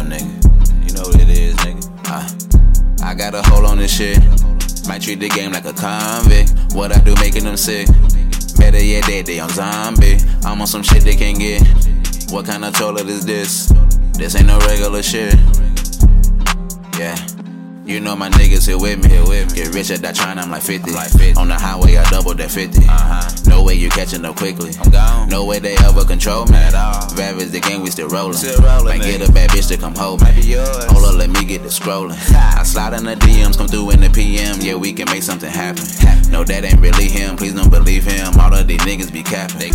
up, nigga. You know what it is, nigga. Uh, I got a hold on this shit. Might treat the game like a convict. What I do making them sick. Better yet, they, they on zombie. I'm on some shit they can't get. What kind of toilet is this? This ain't no regular shit. Yeah. You know my niggas here with me. Here with me. Get rich at that China, I'm like 50. like 50. On the highway, I double that 50. Uh-huh. No way you catching up quickly. I'm gone. No way they ever control me. At all. Ravage the game, we still rolling. Still rolling, Might get a bad bitch to come hold me. Might be yours. Hold up, let me get the scrolling. I slide in the DMs, come through in the PM. Yeah, we can make something happen. No, that ain't really him. Please don't believe him. All of these niggas be capping.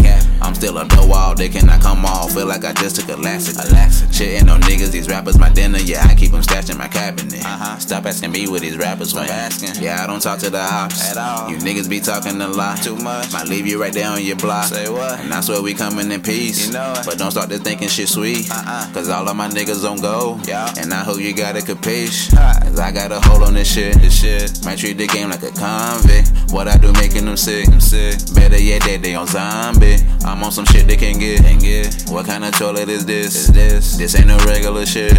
They. I'm still a dough wall. They cannot come off. Feel like I just took a laxative. A laxative. Shit ain't no niggas. These rappers my dinner. Yeah, I keep them stashed in my cabinet. Uh-huh. Stop asking me what these rappers want. asking. Yeah, I don't talk to the ops At all. You niggas be talking a lot. Too much. Might leave you right there on your block. Say what? And I swear we coming in peace. You know it. But don't start to thinking shit sweet. Uh-uh. Cause all of my niggas on go. Yeah. And I hope you got a capiche. Cause I got a hold on this shit. This shit. Might treat the game like a convict. What I do making them sick. I'm sick. Better yet, that they on zombie. I'm on some shit they can't get. Can't get. What kind of toilet is this? Is this? This ain't no regular shit.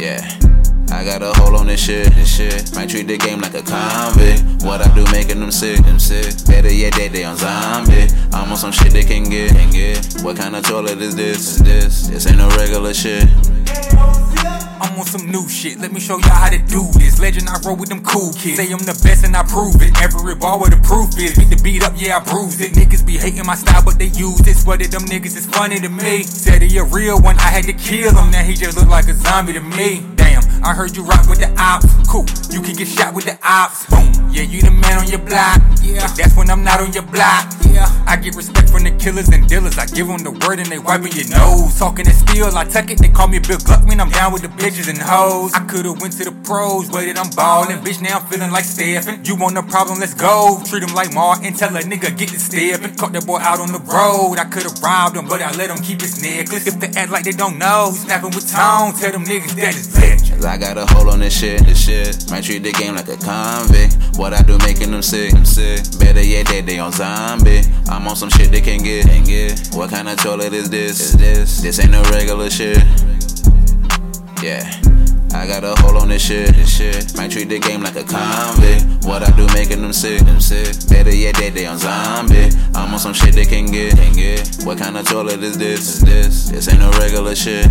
Yeah. I got a hold on this shit. This shit. Might treat the game like a convict. What I do making them sick. Them sick. Better yet, that they on zombie. I'm on some shit they can get. Can't get. What kind of toilet is this? Is this? This ain't no regular shit. I'm on some new shit. Let me show y'all how to do this. Legend, I roll with them cool kids. Say I'm the best and I prove it. Every ball where the proof is. Beat the beat up, yeah, I bruised it. Niggas be hating my style, but they use it. Swear that them niggas is funny to me. Said he a real one, I had to kill him. Now he just look like a zombie to me. Damn, I heard you rock with the ops. Cool, you can get shot with the ops. Boom, yeah, you the man on your block. Yeah, that's when I'm not on your block. I get respect from the killers and dealers. I give them the word and they wiping your nose. Talking that steel, I tuck it. They call me Bill Gluckman. I'm down with the bitches and hoes. I could've went to the pros, but it I'm ballin'. Bitch, now I'm feeling like Stephen. You want a problem? Let's go. Treat him like Martin. Tell a nigga get the steppin'. Caught that boy out on the road. I could've robbed him, but I let him keep his necklace. If they act like they don't know, snapping with tone. Tell them niggas that is. Cause I got a hold on this shit. This shit. Might treat the game like a convict. What I do making them sick. Sick. Better yet, that they on zombie. I'm on some shit they can't get. Can't get. What kind of toilet is this? Is this? This ain't no regular shit. Yeah. I got a hold on this shit. This shit. Might treat the game like a convict. What I do making them sick. Them sick. Better yet, that they on zombie. I'm on some shit they can't get. Can't get. What kind of toilet is this? Is this? This ain't no regular shit.